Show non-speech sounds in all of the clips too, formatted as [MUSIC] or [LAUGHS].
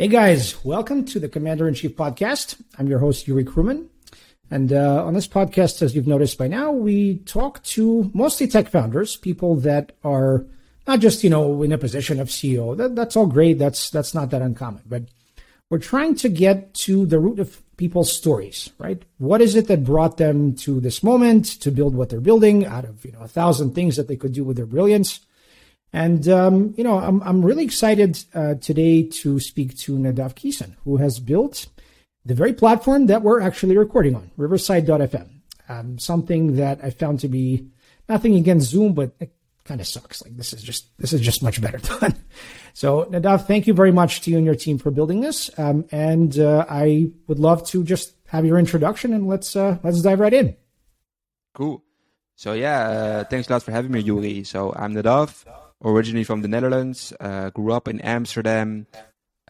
Hey guys, welcome to the Commander in Chief podcast. I'm your host, Yuri Kruman. And uh, on this podcast, as you've noticed by now, we talk to mostly tech founders, people that are not just, you know, in a position of CEO. That, that's all great. That's, that's not that uncommon. But we're trying to get to the root of people's stories, right? What is it that brought them to this moment to build what they're building out of, you know, a thousand things that they could do with their brilliance? And, um, you know, I'm, I'm really excited uh, today to speak to Nadav Keyson, who has built the very platform that we're actually recording on, riverside.fm. Um, something that I found to be nothing against Zoom, but it kind of sucks. Like this is just this is just much better [LAUGHS] done. so Nadav, thank you very much to you and your team for building this. Um, and uh, I would love to just have your introduction and let's uh, let's dive right in. Cool. So yeah, uh, thanks a lot for having me, Yuri. So I'm Nadav, originally from the Netherlands. Uh, grew up in Amsterdam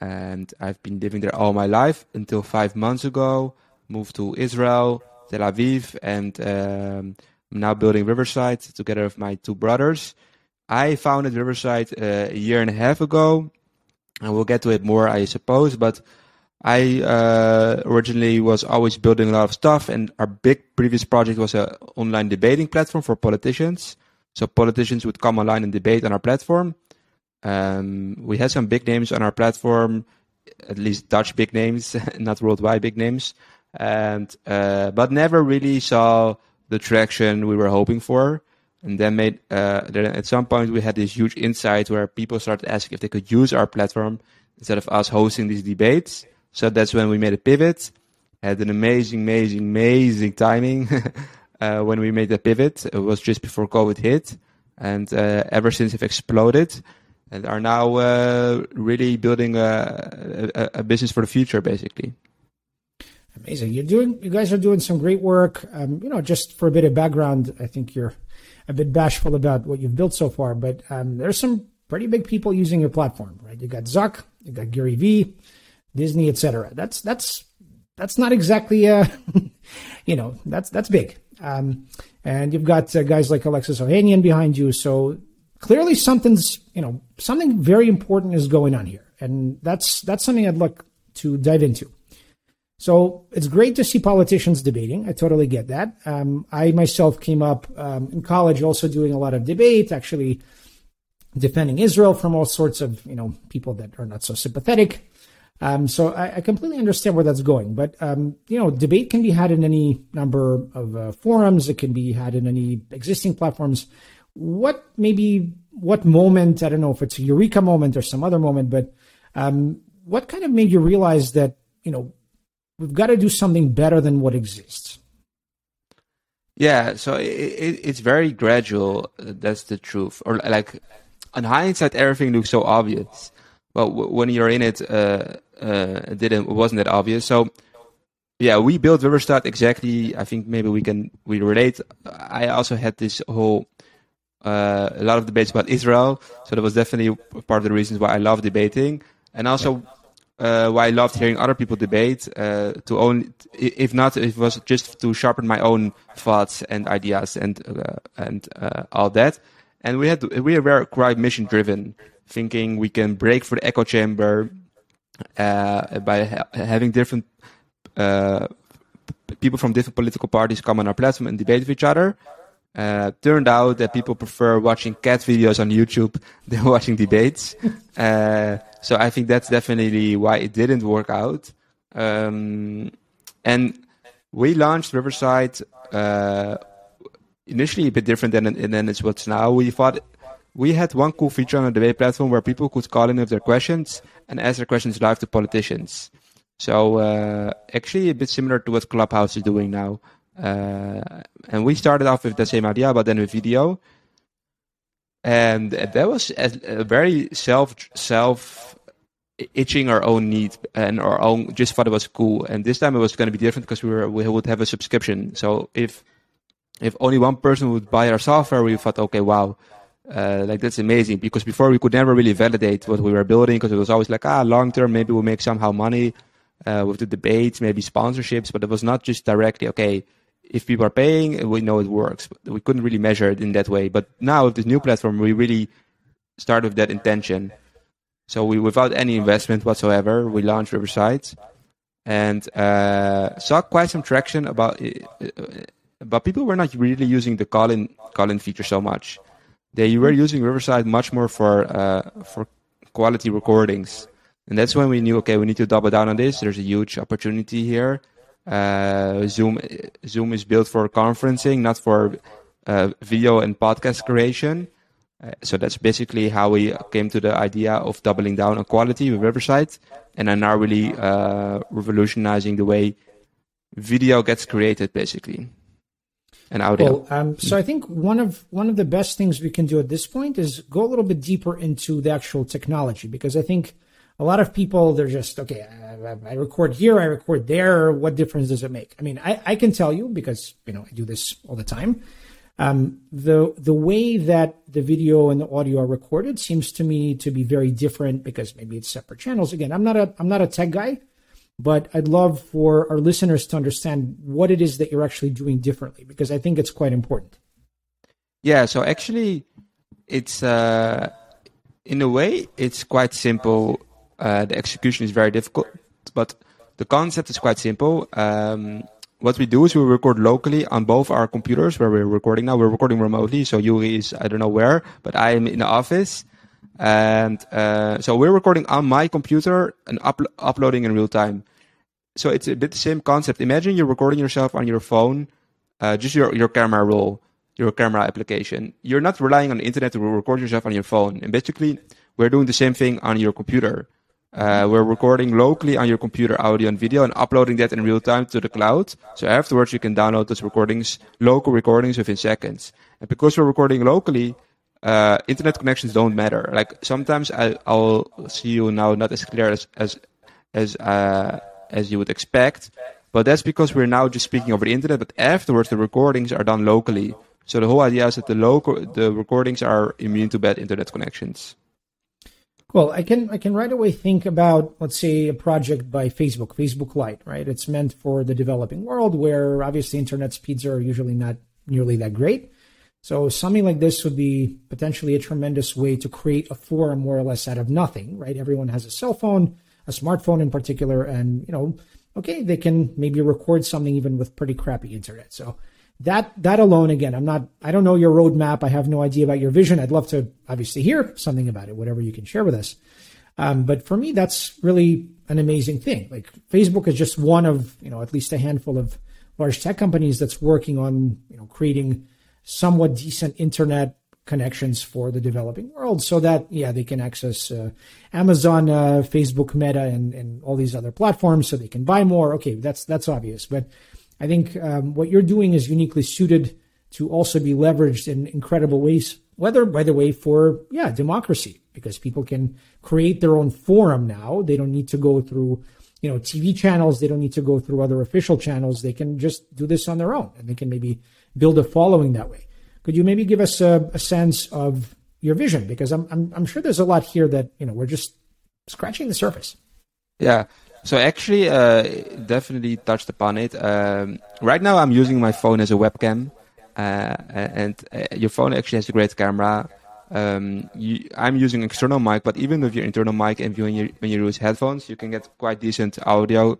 and I've been living there all my life until five months ago. Moved to Israel, Tel Aviv, and um, I'm now building Riverside together with my two brothers. I founded Riverside uh, a year and a half ago, and we'll get to it more, I suppose. But I uh, originally was always building a lot of stuff, and our big previous project was an online debating platform for politicians. So politicians would come online and debate on our platform. Um, we had some big names on our platform, at least Dutch big names, [LAUGHS] not worldwide big names, and uh, but never really saw the traction we were hoping for. And then made uh, then at some point we had this huge insight where people started asking if they could use our platform instead of us hosting these debates. So that's when we made a pivot. Had an amazing, amazing, amazing timing [LAUGHS] uh, when we made the pivot. It was just before COVID hit, and uh, ever since it exploded and are now uh, really building a, a, a, business for the future, basically. Amazing. You're doing. You guys are doing some great work. Um, you know, just for a bit of background, I think you're a bit bashful about what you've built so far, but um, there's some pretty big people using your platform, right? You got Zuck, you got Gary Vee, Disney, etc. That's that's that's not exactly, uh, [LAUGHS] you know, that's that's big. Um, and you've got uh, guys like Alexis Ohanian behind you, so clearly something's you know something very important is going on here. And that's that's something i'd like to dive into. So it's great to see politicians debating. I totally get that. Um, i myself came up um, in college also doing a lot of debate actually defending israel from all sorts of you know people that are not so sympathetic um, so I, I, completely understand where that's going but um, you know debate can be had in any number of uh, forums. It can be had in any existing platforms. What maybe what moment i don't know if it's a eureka moment or some other moment but um, what kind of made you realize that you know we've got to do something better than what exists? Yeah so it, it, it's very gradual. That's the truth. Or like on hindsight everything looks so obvious. But when you're in it uh, uh, didn't wasn't that obvious so yeah we built riverside exactly i think maybe we can we relate i also had this whole uh, a lot of debates about Israel. So that was definitely part of the reasons why I love debating, and also uh, why I loved hearing other people debate. Uh, to only, if not, it was just to sharpen my own thoughts and ideas and uh, and uh, all that. And we had we were quite mission driven, thinking we can break through the echo chamber by ha- having different people from different political parties come on our platform and debate with each other uh, turned out that people prefer watching cat videos on YouTube [LAUGHS] than watching debates. uh, so I think that's definitely why it didn't work out. Um, and we launched Riverside uh, initially a bit different than than it's what's now. We thought we had one cool feature on the debate platform where people could call in with their questions and ask their questions live to politicians. So uh, actually a bit similar to what Clubhouse is doing now. Uh, and we started off with the same idea, but then with video. And that was a, very self self itching our own need and our own just thought it was cool. And this time it was going to be different because we were we would have a subscription. So if if only one person would buy our software, we thought, okay, wow, uh, like that's amazing. Because before we could never really validate what we were building because it was always like, ah, long term, maybe we'll make somehow money uh, with the debates, maybe sponsorships, but it was not just directly, okay, if people are paying, we know it works. But we couldn't really measure it in that way. But now with this new platform, we really start with that intention. So we, without any investment whatsoever, we launched Riverside, and uh, saw quite some traction about it. But people were not really using the call-in call-in feature so much. They were using Riverside much more for uh, for quality recordings, and that's when we knew, okay, we need to double down on this. There's a huge opportunity here. Uh, Zoom Zoom is built for conferencing, not for uh, video and podcast creation. Uh, so that's basically how we came to the idea of doubling down on quality with Riverside, and are now really uh, revolutionizing the way video gets created, basically, and audio. Well, um, so I think one of one of the best things we can do at this point is go a little bit deeper into the actual technology, because I think a lot of people they're just okay. I, I record here, I record there. What difference does it make? I mean, I, I can tell you because you know I do this all the time um, the the way that the video and the audio are recorded seems to me to be very different because maybe it's separate channels. Again, I'm not a I'm not a tech guy, but I'd love for our listeners to understand what it is that you're actually doing differently because I think it's quite important. Yeah, so actually, it's uh, in a way it's quite simple. Uh, the execution is very difficult, but the concept is quite simple. Um, what we do is we record locally on both our computers where we're recording now. We're recording remotely, so Yuri is I don't know where, but I am in the office, and uh, so we're recording on my computer and up- uploading in real time. So it's a bit the same concept. Imagine you're recording yourself on your phone, uh, just your your camera roll, your camera application. You're not relying on the internet to record yourself on your phone, and basically we're doing the same thing on your computer. Uh, we're recording locally on your computer audio and video and uploading that in real time to the cloud. So afterwards, you can download those recordings, local recordings within seconds. And because we're recording locally, uh, internet connections don't matter. Like sometimes I, will see you now not as clear as as as uh, as you would expect, but that's because we're now just speaking over the internet. But afterwards, the recordings are done locally. So the whole idea is that the local the recordings are immune to bad internet connections. Well, I can I can right away think about let's say a project by Facebook, Facebook Lite, right? It's meant for the developing world where obviously internet speeds are usually not nearly that great. So something like this would be potentially a tremendous way to create a forum more or less out of nothing, right? Everyone has a cell phone, a smartphone in particular, and you know, okay, they can maybe record something even with pretty crappy internet. So that that alone again i'm not i don't know your roadmap i have no idea about your vision i'd love to obviously hear something about it whatever you can share with us um, but for me that's really an amazing thing like facebook is just one of you know at least a handful of large tech companies that's working on you know creating somewhat decent internet connections for the developing world so that yeah they can access uh, amazon uh, facebook meta and, and all these other platforms so they can buy more okay that's that's obvious but I think um, what you're doing is uniquely suited to also be leveraged in incredible ways. Whether, by the way, for yeah, democracy, because people can create their own forum now. They don't need to go through, you know, TV channels. They don't need to go through other official channels. They can just do this on their own, and they can maybe build a following that way. Could you maybe give us a, a sense of your vision? Because I'm, I'm I'm sure there's a lot here that you know we're just scratching the surface. Yeah. So actually, uh, definitely touched upon it. Um, right now, I'm using my phone as a webcam, uh, and uh, your phone actually has a great camera. Um, you, I'm using external mic, but even with your internal mic and when you when you use headphones, you can get quite decent audio.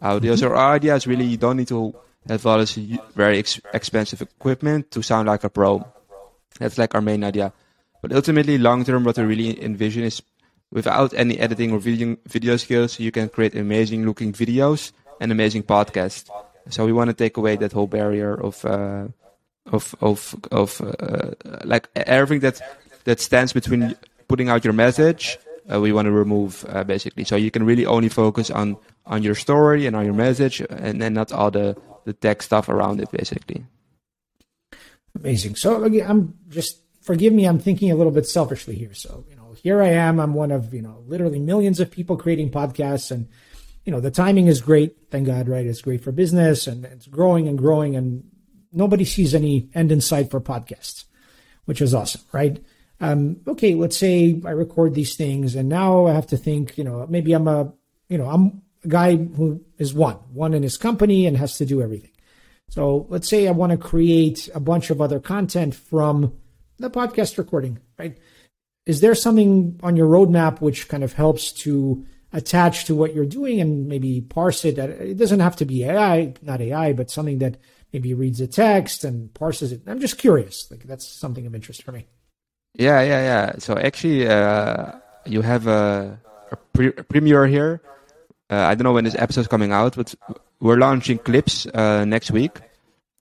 Audio. Mm-hmm. So our idea is really you don't need to have all this very ex- expensive equipment to sound like a pro. That's like our main idea. But ultimately, long term, what we really envision is without any editing or video, video skills, you can create amazing looking videos and amazing podcasts. So we want to take away that whole barrier of uh, of of of uh, like everything that that stands between putting out your message. Uh, we want to remove uh, basically, so you can really only focus on on your story and on your message, and then not all the the tech stuff around it, basically. Amazing. So I'm just forgive me. I'm thinking a little bit selfishly here. So you know here I am. I'm one of, you know, literally millions of people creating podcasts and, you know, the timing is great. Thank God, right? It's great for business and it's growing and growing and nobody sees any end in sight for podcasts, which is awesome, right? Um, okay, let's say I record these things and now I have to think, you know, maybe I'm a, you know, I'm guy who is one, one in his company and has to do everything. So let's say I want to create a bunch of other content from the podcast recording, right? is there something on your roadmap which kind of helps to attach to what you're doing and maybe parse it? It doesn't have to be AI, not AI, but something that maybe reads the text and parses it. I'm just curious. Like that's something of interest for me. Yeah, yeah, yeah. So actually, uh, you have a, a, pre- a premiere here. Uh, I don't know when this episode is coming out, but we're launching clips uh, next week,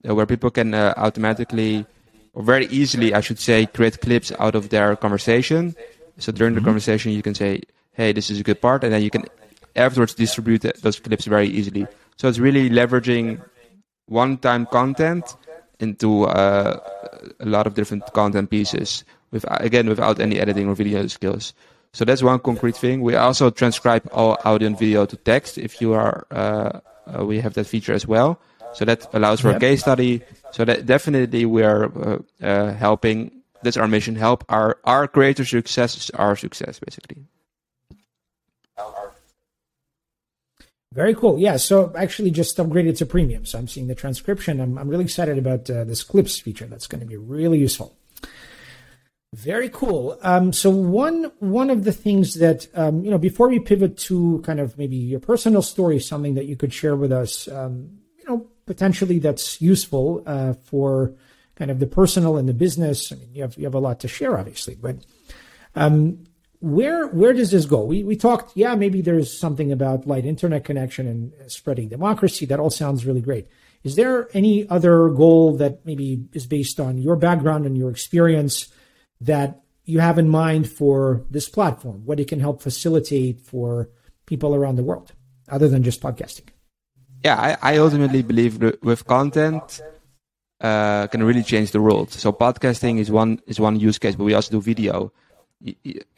uh, where people can uh, automatically, or very easily, I should say, create clips out of their conversation. So during mm-hmm. the conversation, you can say, "Hey, this is a good part," and then you can afterwards distribute those clips very easily. So it's really leveraging one-time content into uh, a lot of different content pieces with again without any editing or video skills. So that's one concrete thing. We also transcribe all audio and video to text if you are. Uh, uh, we have that feature as well. So that allows for yep. a case study. So that definitely we are uh, uh, helping. That's our mission. Help our our creator success our success basically. Very cool. Yeah. So actually just upgraded to premium. So I'm seeing the transcription. I'm, I'm really excited about uh, this clips feature. That's going to be really useful. Very cool. Um, so one one of the things that um, you know before we pivot to kind of maybe your personal story, something that you could share with us, um, you know, potentially that's useful uh, for kind of the personal and the business. I mean, you have you have a lot to share, obviously, but um, where where does this go? We we talked, yeah, maybe there's something about light internet connection and spreading democracy. That all sounds really great. Is there any other goal that maybe is based on your background and your experience that you have in mind for this platform? What it can help facilitate for people around the world, other than just podcasting? Yeah, I, I ultimately believe with content uh, can really change the world. So podcasting is one is one use case, but we also do video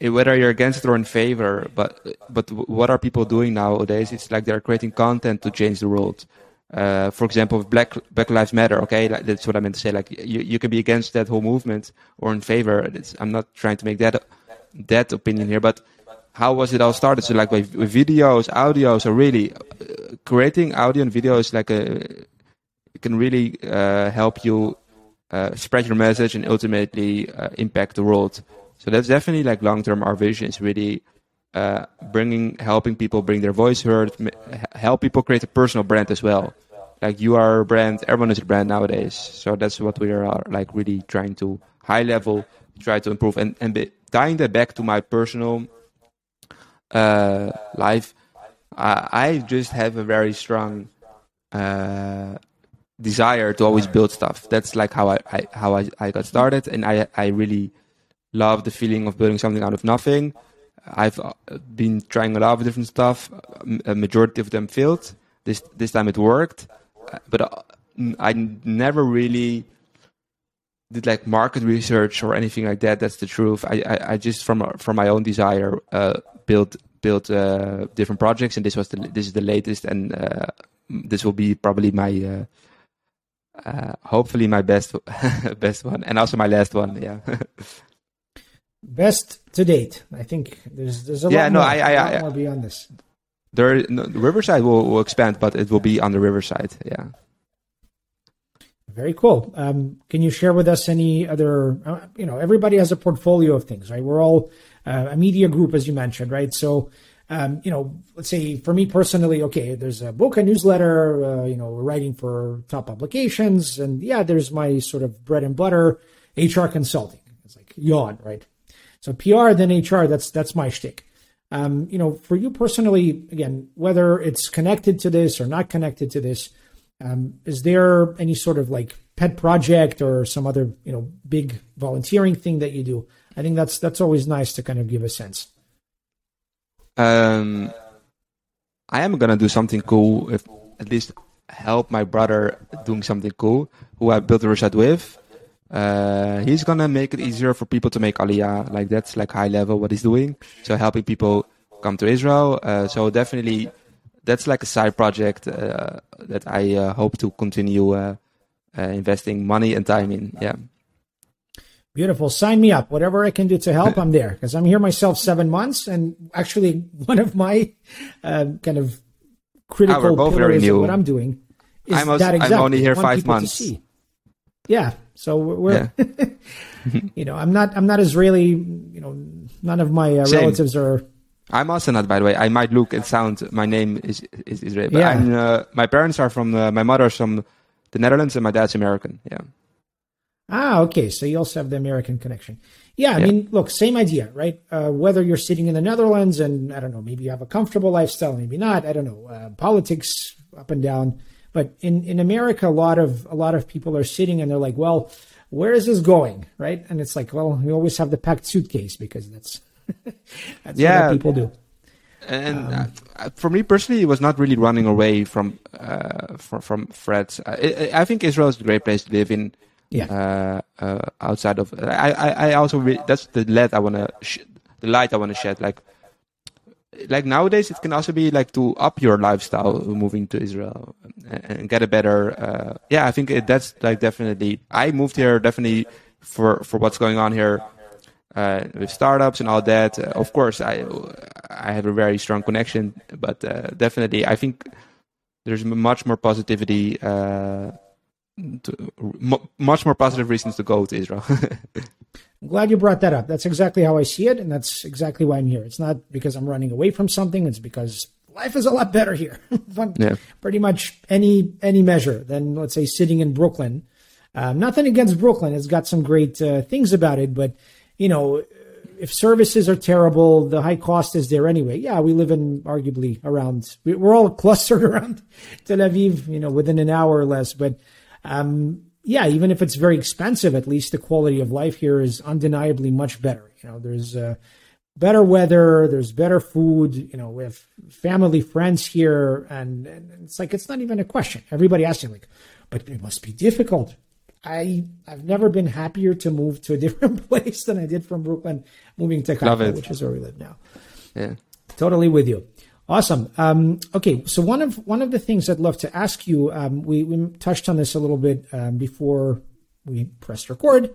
whether you're against it or in favor, but but what are people doing nowadays? It's like they're creating content to change the world. Uh, for example, Black Black Lives Matter. Okay, that's what I meant to say. Like you, you can be against that whole movement or in favor. It's, I'm not trying to make that that opinion here, but how was it all started? So like with, with videos, audio. So really, uh, creating audio and video is like a can really uh, help you uh, spread your message and ultimately uh, impact the world. So that's definitely like long term. Our vision is really uh, bringing, helping people bring their voice heard, help people create a personal brand as well. Like you are a brand, everyone is a brand nowadays. So that's what we are like really trying to high level try to improve and and be, tying that back to my personal uh, life. I, I just have a very strong uh, desire to always build stuff. That's like how I, I how I, I got started, and I I really love the feeling of building something out of nothing. I've uh, been trying a lot of different stuff. A majority of them failed. This this time it worked, uh, but uh, I never really did like market research or anything like that. That's the truth. I I, I just from from my own desire uh, built built uh, different projects, and this was the this is the latest, and uh, this will be probably my hopefully my best [LAUGHS] best one, and also my last one. Yeah. [LAUGHS] Best to date. I think there's there's a yeah, lot no, more, I, I, I, more beyond this. There, no, Riverside will, will expand, but it will be on the Riverside. Yeah. Very cool. Um, can you share with us any other? Uh, you know, everybody has a portfolio of things, right? We're all uh, a media group, as you mentioned, right? So, um, you know, let's say for me personally, okay, there's a book, a newsletter. Uh, you know, writing for top publications, and yeah, there's my sort of bread and butter, HR consulting. It's like yawn, right? So PR then HR. That's that's my shtick. Um, you know, for you personally, again, whether it's connected to this or not connected to this, um, is there any sort of like pet project or some other you know big volunteering thing that you do? I think that's that's always nice to kind of give a sense. Um, I am gonna do something cool. If at least help my brother doing something cool, who I built a reset with uh, he's gonna make it easier for people to make aliyah. Like that's like high level what he's doing. So helping people come to Israel. Uh, so definitely, that's like a side project uh, that I uh, hope to continue uh, uh, investing money and time in. Yeah. Beautiful. Sign me up. Whatever I can do to help, I'm there because I'm here myself seven months, and actually [LAUGHS] one of my kind of critical pillars of what I'm doing is I'm, also, that exactly. I'm only here five months. Yeah. So we're, yeah. [LAUGHS] you know, I'm not, I'm not Israeli. You know, none of my uh, relatives are. I'm also not, by the way. I might look and sound. My name is is Israeli, but yeah. Uh, my parents are from. Uh, my mother's from the Netherlands, and my dad's American. Yeah. Ah, okay. So you also have the American connection. Yeah, I yeah. mean, look, same idea, right? Uh, whether you're sitting in the Netherlands and I don't know, maybe you have a comfortable lifestyle, maybe not. I don't know, uh, politics up and down. But in, in America, a lot of a lot of people are sitting and they're like, well, where is this going, right? And it's like, well, we always have the packed suitcase because that's [LAUGHS] that's yeah. what people do. And um, uh, for me personally, it was not really running away from uh, from, from threats. I, I, think Israel is a great place to live in. Yeah. Uh, uh outside of, I, I, I also re- that's the light I want to, sh- the light I want to shed. Like like nowadays it can also be like to up your lifestyle moving to Israel and, get a better uh, yeah I think that's like definitely I moved here definitely for for what's going on here uh, with startups and all that. Uh, of course I I have a very strong connection but uh, definitely I think there's much more positivity uh, to, much more positive reasons to go to Israel [LAUGHS] I'm glad you brought that up. That's exactly how I see it, and that's exactly why I'm here. It's not because I'm running away from something. It's because life is a lot better here. [LAUGHS] yeah. Pretty much any any measure than let's say sitting in Brooklyn. Um, nothing against Brooklyn; it's got some great uh, things about it, but you know, if services are terrible, the high cost is there anyway. Yeah, we live in arguably around. We're all clustered [LAUGHS] around Tel Aviv, you know, within an hour or less, but. Um, yeah, even if it's very expensive, at least the quality of life here is undeniably much better. You know, there's uh, better weather, there's better food. You know, we have family, friends here, and, and it's like it's not even a question. Everybody asking like, but it must be difficult. I I've never been happier to move to a [LAUGHS] different place than I did from Brooklyn, moving to Haifa, which is where we live now. Yeah, totally with you. Awesome. Um, okay, so one of one of the things I'd love to ask you, um, we, we touched on this a little bit um, before we pressed record.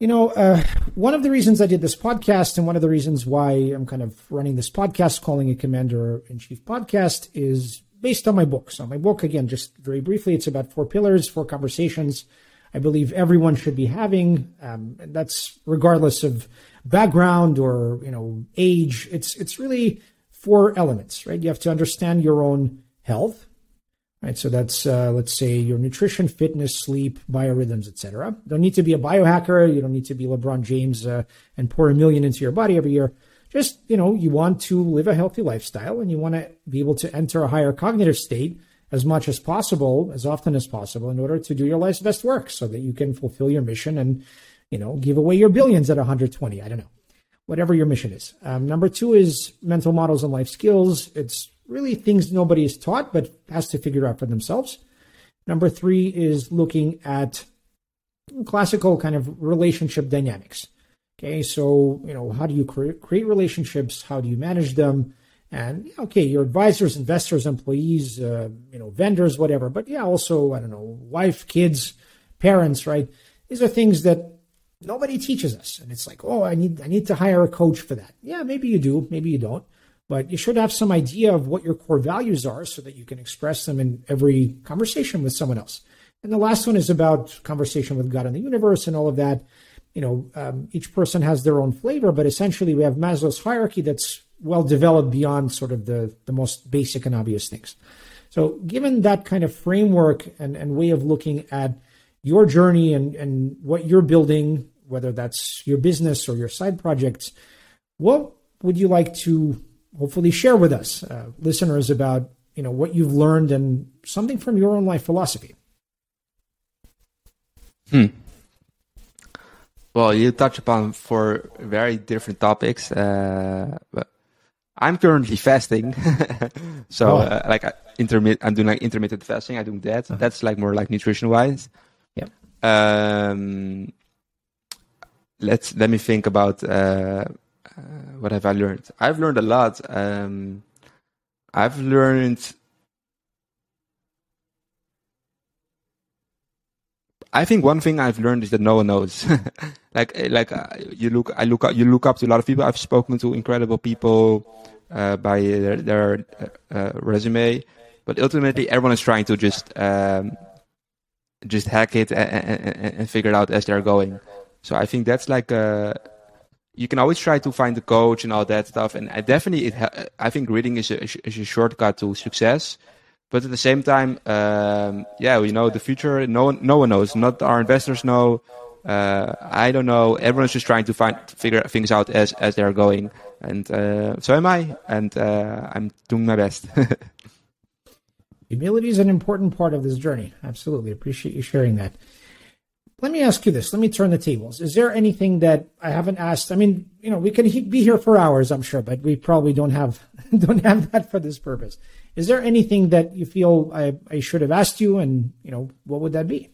You know, uh, one of the reasons I did this podcast, and one of the reasons why I'm kind of running this podcast, calling it Commander in Chief podcast, is based on my book. So my book, again, just very briefly, it's about four pillars, four conversations. I believe everyone should be having. Um, and that's regardless of background or you know age. It's it's really four elements, right? You have to understand your own health, right? So that's uh, let's say your nutrition, fitness, sleep, biorhythms, etc. Don't need to be a biohacker. You don't need to be LeBron James uh, and pour a million into your body every year. Just you know, you want to live a healthy lifestyle, and you want to be able to enter a higher cognitive state as much as possible, as often as possible, in order to do your life's best work, so that you can fulfill your mission and you know give away your billions at 120. I don't know whatever your mission is. Um, number two is mental models and life skills. It's really things nobody is taught but has to figure out for themselves. Number three is looking at classical kind of relationship dynamics. Okay, so you know how do you create, create relationships? How do you manage them? And okay, your advisors, investors, employees, uh, you know, vendors, whatever. But yeah, also I don't know, wife, kids, parents, right? These are things that Nobody teaches us. And it's like, oh, I need I need to hire a coach for that. Yeah, maybe you do, maybe you don't. But you should have some idea of what your core values are so that you can express them in every conversation with someone else. And the last one is about conversation with God and the universe and all of that. You know, um, each person has their own flavor, but essentially we have Maslow's hierarchy that's well developed beyond sort of the, the most basic and obvious things. So, given that kind of framework and, and way of looking at your journey and, and what you're building whether that's your business or your side projects, what would you like to hopefully share with us, uh, listeners, about you know what you've learned and something from your own life philosophy? Hmm. Well, you touch upon four very different topics. Uh, I'm currently fasting, [LAUGHS] so oh. uh, like intermittent. I'm doing like intermittent fasting. I do that. Uh-huh. That's like more like nutrition wise. Yeah. Um, let's let me think about uh, uh, what have I learned. I've learned a lot. Um, I've learned. I think one thing I've learned is that no one knows. [LAUGHS] like like uh, you look, I look up, you look up to a lot of people. I've spoken to incredible people uh, by their, their uh, resume, but ultimately everyone is trying to just um, just hack it and, and, and, figure it out as they're going. So I think that's like a, you can always try to find the coach and all that stuff. And I definitely, it, I think reading is a, is a shortcut to success. But at the same time, um, yeah, you know, the future, no one, no one knows. Not our investors know. Uh, I don't know. Everyone's just trying to find, figure things out as, as they're going. And, uh, so am I. And, uh, I'm doing my best. [LAUGHS] Humility is an important part of this journey. Absolutely. Appreciate you sharing that. Let me ask you this. Let me turn the tables. Is there anything that I haven't asked? I mean, you know, we could be here for hours, I'm sure, but we probably don't have [LAUGHS] don't have that for this purpose. Is there anything that you feel I, I should have asked you, and you know, what would that be?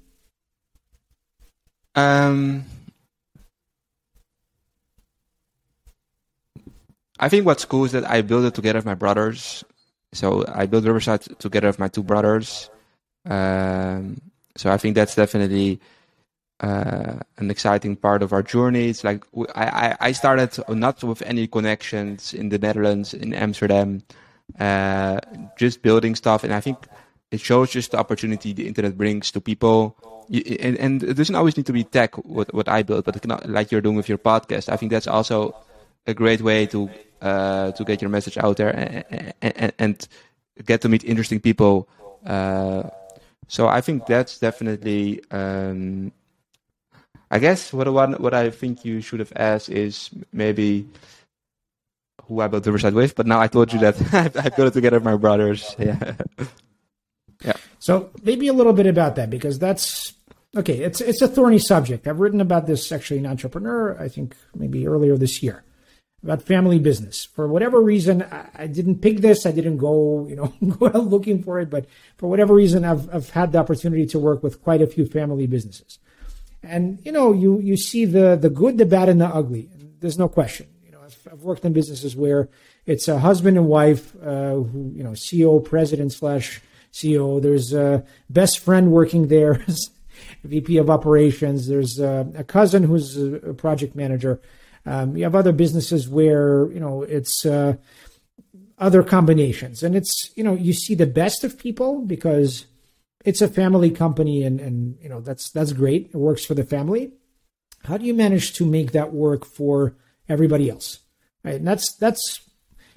Um, I think what's cool is that I built it together with my brothers. So I built Riverside together with my two brothers. Um, so I think that's definitely uh, an exciting part of our journey. It's like I, I started not with any connections in the Netherlands, in Amsterdam, uh, just building stuff. And I think it shows just the opportunity the internet brings to people. And, and it doesn't always need to be tech, what, what I build, but like you're doing with your podcast. I think that's also a great way to uh, to get your message out there and, and, and get to meet interesting people. Uh, so I think that's definitely. Um, I guess what what what I think you should have asked is maybe who I built Riverside with, but now I told you that [LAUGHS] I built it together with my brothers. [LAUGHS] Yeah. yeah. So maybe a little bit about that because that's okay. It's it's a thorny subject. I've written about this actually in Entrepreneur. I think maybe earlier this year about family business. For whatever reason, I, I didn't pick this. I didn't go, you know, [LAUGHS] go out looking for it. But for whatever reason, I've, I've had the opportunity to work with quite a few family businesses. And, you know, you, you see the, the good, the bad, and the ugly. There's no question. You know, I've, I've worked in businesses where it's a husband and wife, uh, who, you know, CEO, president slash CEO. There's a best friend working there, [LAUGHS] VP of operations. There's a, a cousin who's a project manager um, you have other businesses where you know it's uh, other combinations, and it's you know you see the best of people because it's a family company, and and you know that's that's great. It works for the family. How do you manage to make that work for everybody else? Right, and that's that's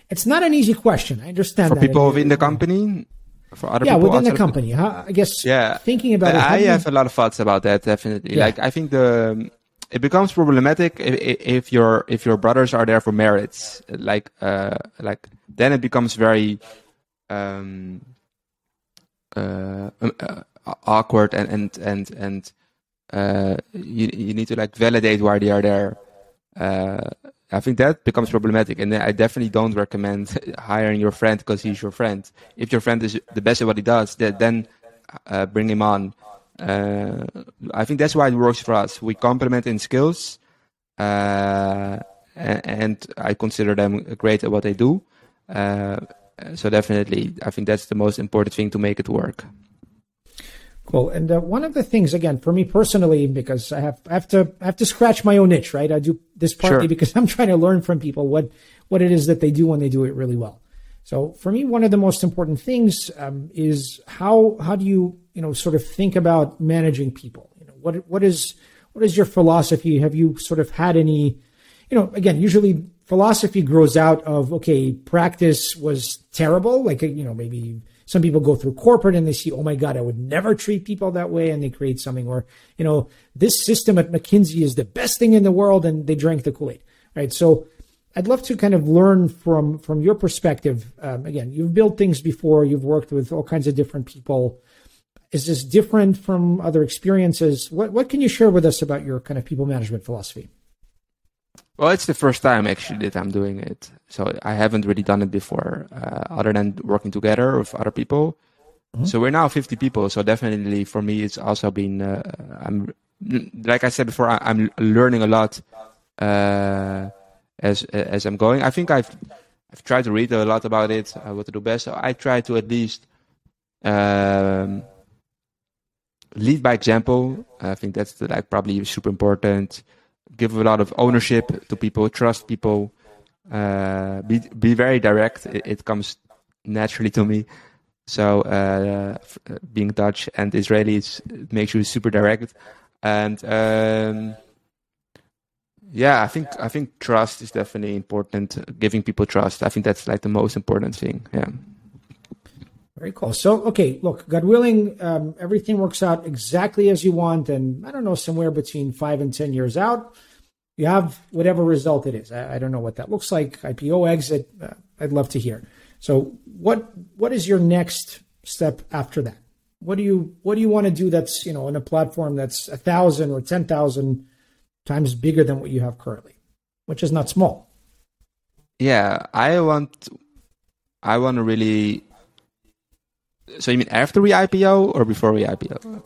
it's not an easy question. I understand for that. people within the company for other yeah, people within the company. How, I guess. Yeah, thinking about I, it. I have you... a lot of thoughts about that. Definitely, yeah. like I think the it becomes problematic if, if your if your brothers are there for merits like uh like then it becomes very um uh, uh awkward and and and and uh you you need to like validate why they are there uh I think that becomes problematic, and I definitely don't recommend [LAUGHS] hiring your friend because he's your friend. If your friend is the best at what he does, then uh, bring him on. Uh, I think that's why it works for us. We complement in skills, uh, and, I consider them great at what they do. Uh, so definitely, I think that's the most important thing to make it work. Cool. And uh, one of the things, again, for me personally, because I have I have to I have to scratch my own itch, right? I do this partly sure. because [LAUGHS] I'm trying to learn from people what what it is that they do when they do it really well. So for me, one of the most important things um, is how how do you you know sort of think about managing people? You know what what is what is your philosophy? Have you sort of had any? You know, again, usually philosophy grows out of okay, practice was terrible. Like you know, maybe some people go through corporate and they see, oh my God, I would never treat people that way. And they create something where, you know, this system at McKinsey is the best thing in the world and they drank the Kool Aid, right? So I'd love to kind of learn from from your perspective. Um, again, you've built things before, you've worked with all kinds of different people. Is this different from other experiences? What what can you share with us about your kind of people management philosophy? Well, it's the first time actually that I'm doing it, so I haven't really done it before, uh, other than working together with other people. Mm-hmm. So we're now 50 people. So definitely for me, it's also been uh, I'm like I said before, I'm learning a lot. Uh, as as I'm going. I think I've I've tried to read a lot about it, uh, what to do best. So I try to at least um, lead by example. I think that's the, like probably super important. Give a lot of ownership to people, trust people. Uh, be be very direct. It, it, comes naturally to me. So uh, being Dutch and Israeli makes you super direct, and um, yeah, I think I think trust is definitely important. Giving people trust, I think that's like the most important thing. Yeah. Very cool. So, okay, look, God willing, um, everything works out exactly as you want, and I don't know, somewhere between five and ten years out, you have whatever result it is. I, I don't know what that looks like. IPO exit. Uh, I'd love to hear. So, what what is your next step after that? What do you what do you want to do that's you know in a platform that's a thousand or ten thousand times bigger than what you have currently, which is not small. Yeah, I want I want to really so you mean after we IPO or before we IPO?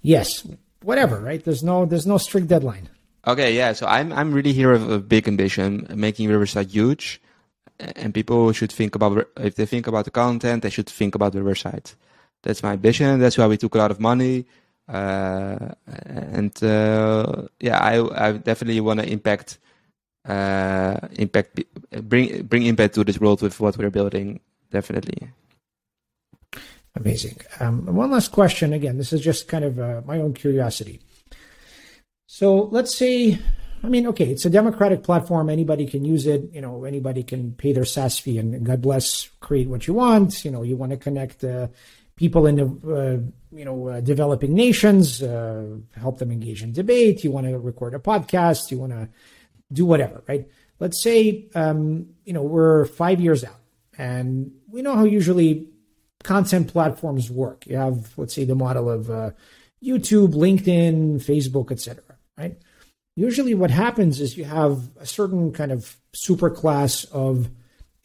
Yes, whatever. Right? There's no there's no strict deadline. Okay, yeah. So I'm I'm really here with a big ambition, making Riverside huge, and people should think about if they think about the content, they should think about Riverside. That's my ambition. That's why we took a lot of money, uh, and uh, yeah, I I definitely want to impact uh, impact bring bring impact to this world with what we're building. Definitely. Amazing. Um, one last question. Again, this is just kind of uh, my own curiosity. So let's say, I mean, okay, it's a democratic platform. Anybody can use it. You know, anybody can pay their SaaS fee, and, God bless, create what you want. You know, you want to connect uh, people in the, uh, you know, uh, developing nations, uh, help them engage in debate. You want to record a podcast. You want to do whatever, right? Let's say, um, you know, we're five years out, and we know how usually content platforms work. You have, let's say, the model of uh, YouTube, LinkedIn, Facebook, etc. Right? Usually, what happens is you have a certain kind of super class of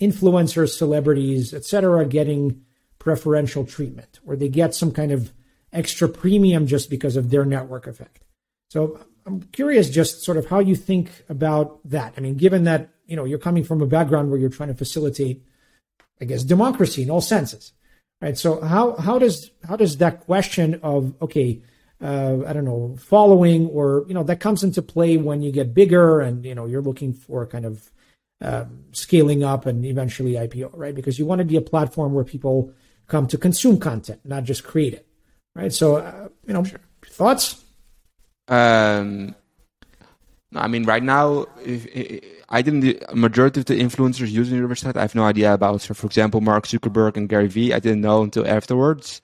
influencers, celebrities, etc., getting preferential treatment, or they get some kind of extra premium just because of their network effect. So I'm curious, just sort of how you think about that. I mean, given that you know you're coming from a background where you're trying to facilitate, I guess, democracy in all senses right? So how how does how does that question of okay, uh, I don't know, following or you know that comes into play when you get bigger and you know you're looking for kind of um, scaling up and eventually IPO, right? Because you want to be a platform where people come to consume content, not just create it, right? So uh, you know, sure. thoughts. Um, I mean, right now, if, if, I didn't. The majority of the influencers using the Riverside, I have no idea about. So, for example, Mark Zuckerberg and Gary Vee, I didn't know until afterwards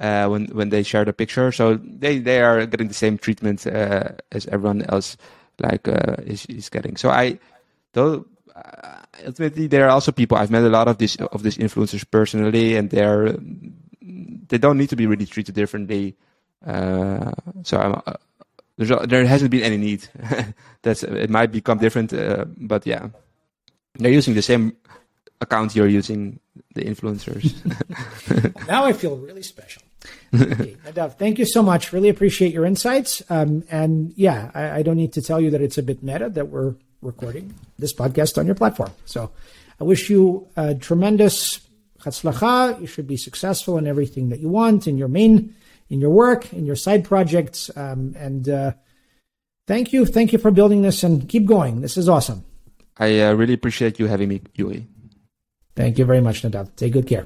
uh, when when they shared a picture. So they they are getting the same treatment uh, as everyone else, like uh, is is getting. So I, though. Uh, ultimately, there are also people I've met a lot of these of these influencers personally, and they're they don't need to be really treated differently. Uh, so I'm uh, there hasn't been any need. [LAUGHS] That's it might become different, uh, but yeah, they're using the same account you're using, the influencers. [LAUGHS] now I feel really special. [LAUGHS] okay, Nadav, thank you so much. Really appreciate your insights. Um, and yeah, I, I, don't need to tell you that it's a bit meta that we're recording this podcast on your platform. So I wish you a tremendous hatzlacha. You should be successful in everything that you want in your main in your work, in your side projects. Um, and uh, thank you. Thank you for building this and keep going. This is awesome. I uh, really appreciate you having me, Yuri. Thank you very much, Nadav. Take good care.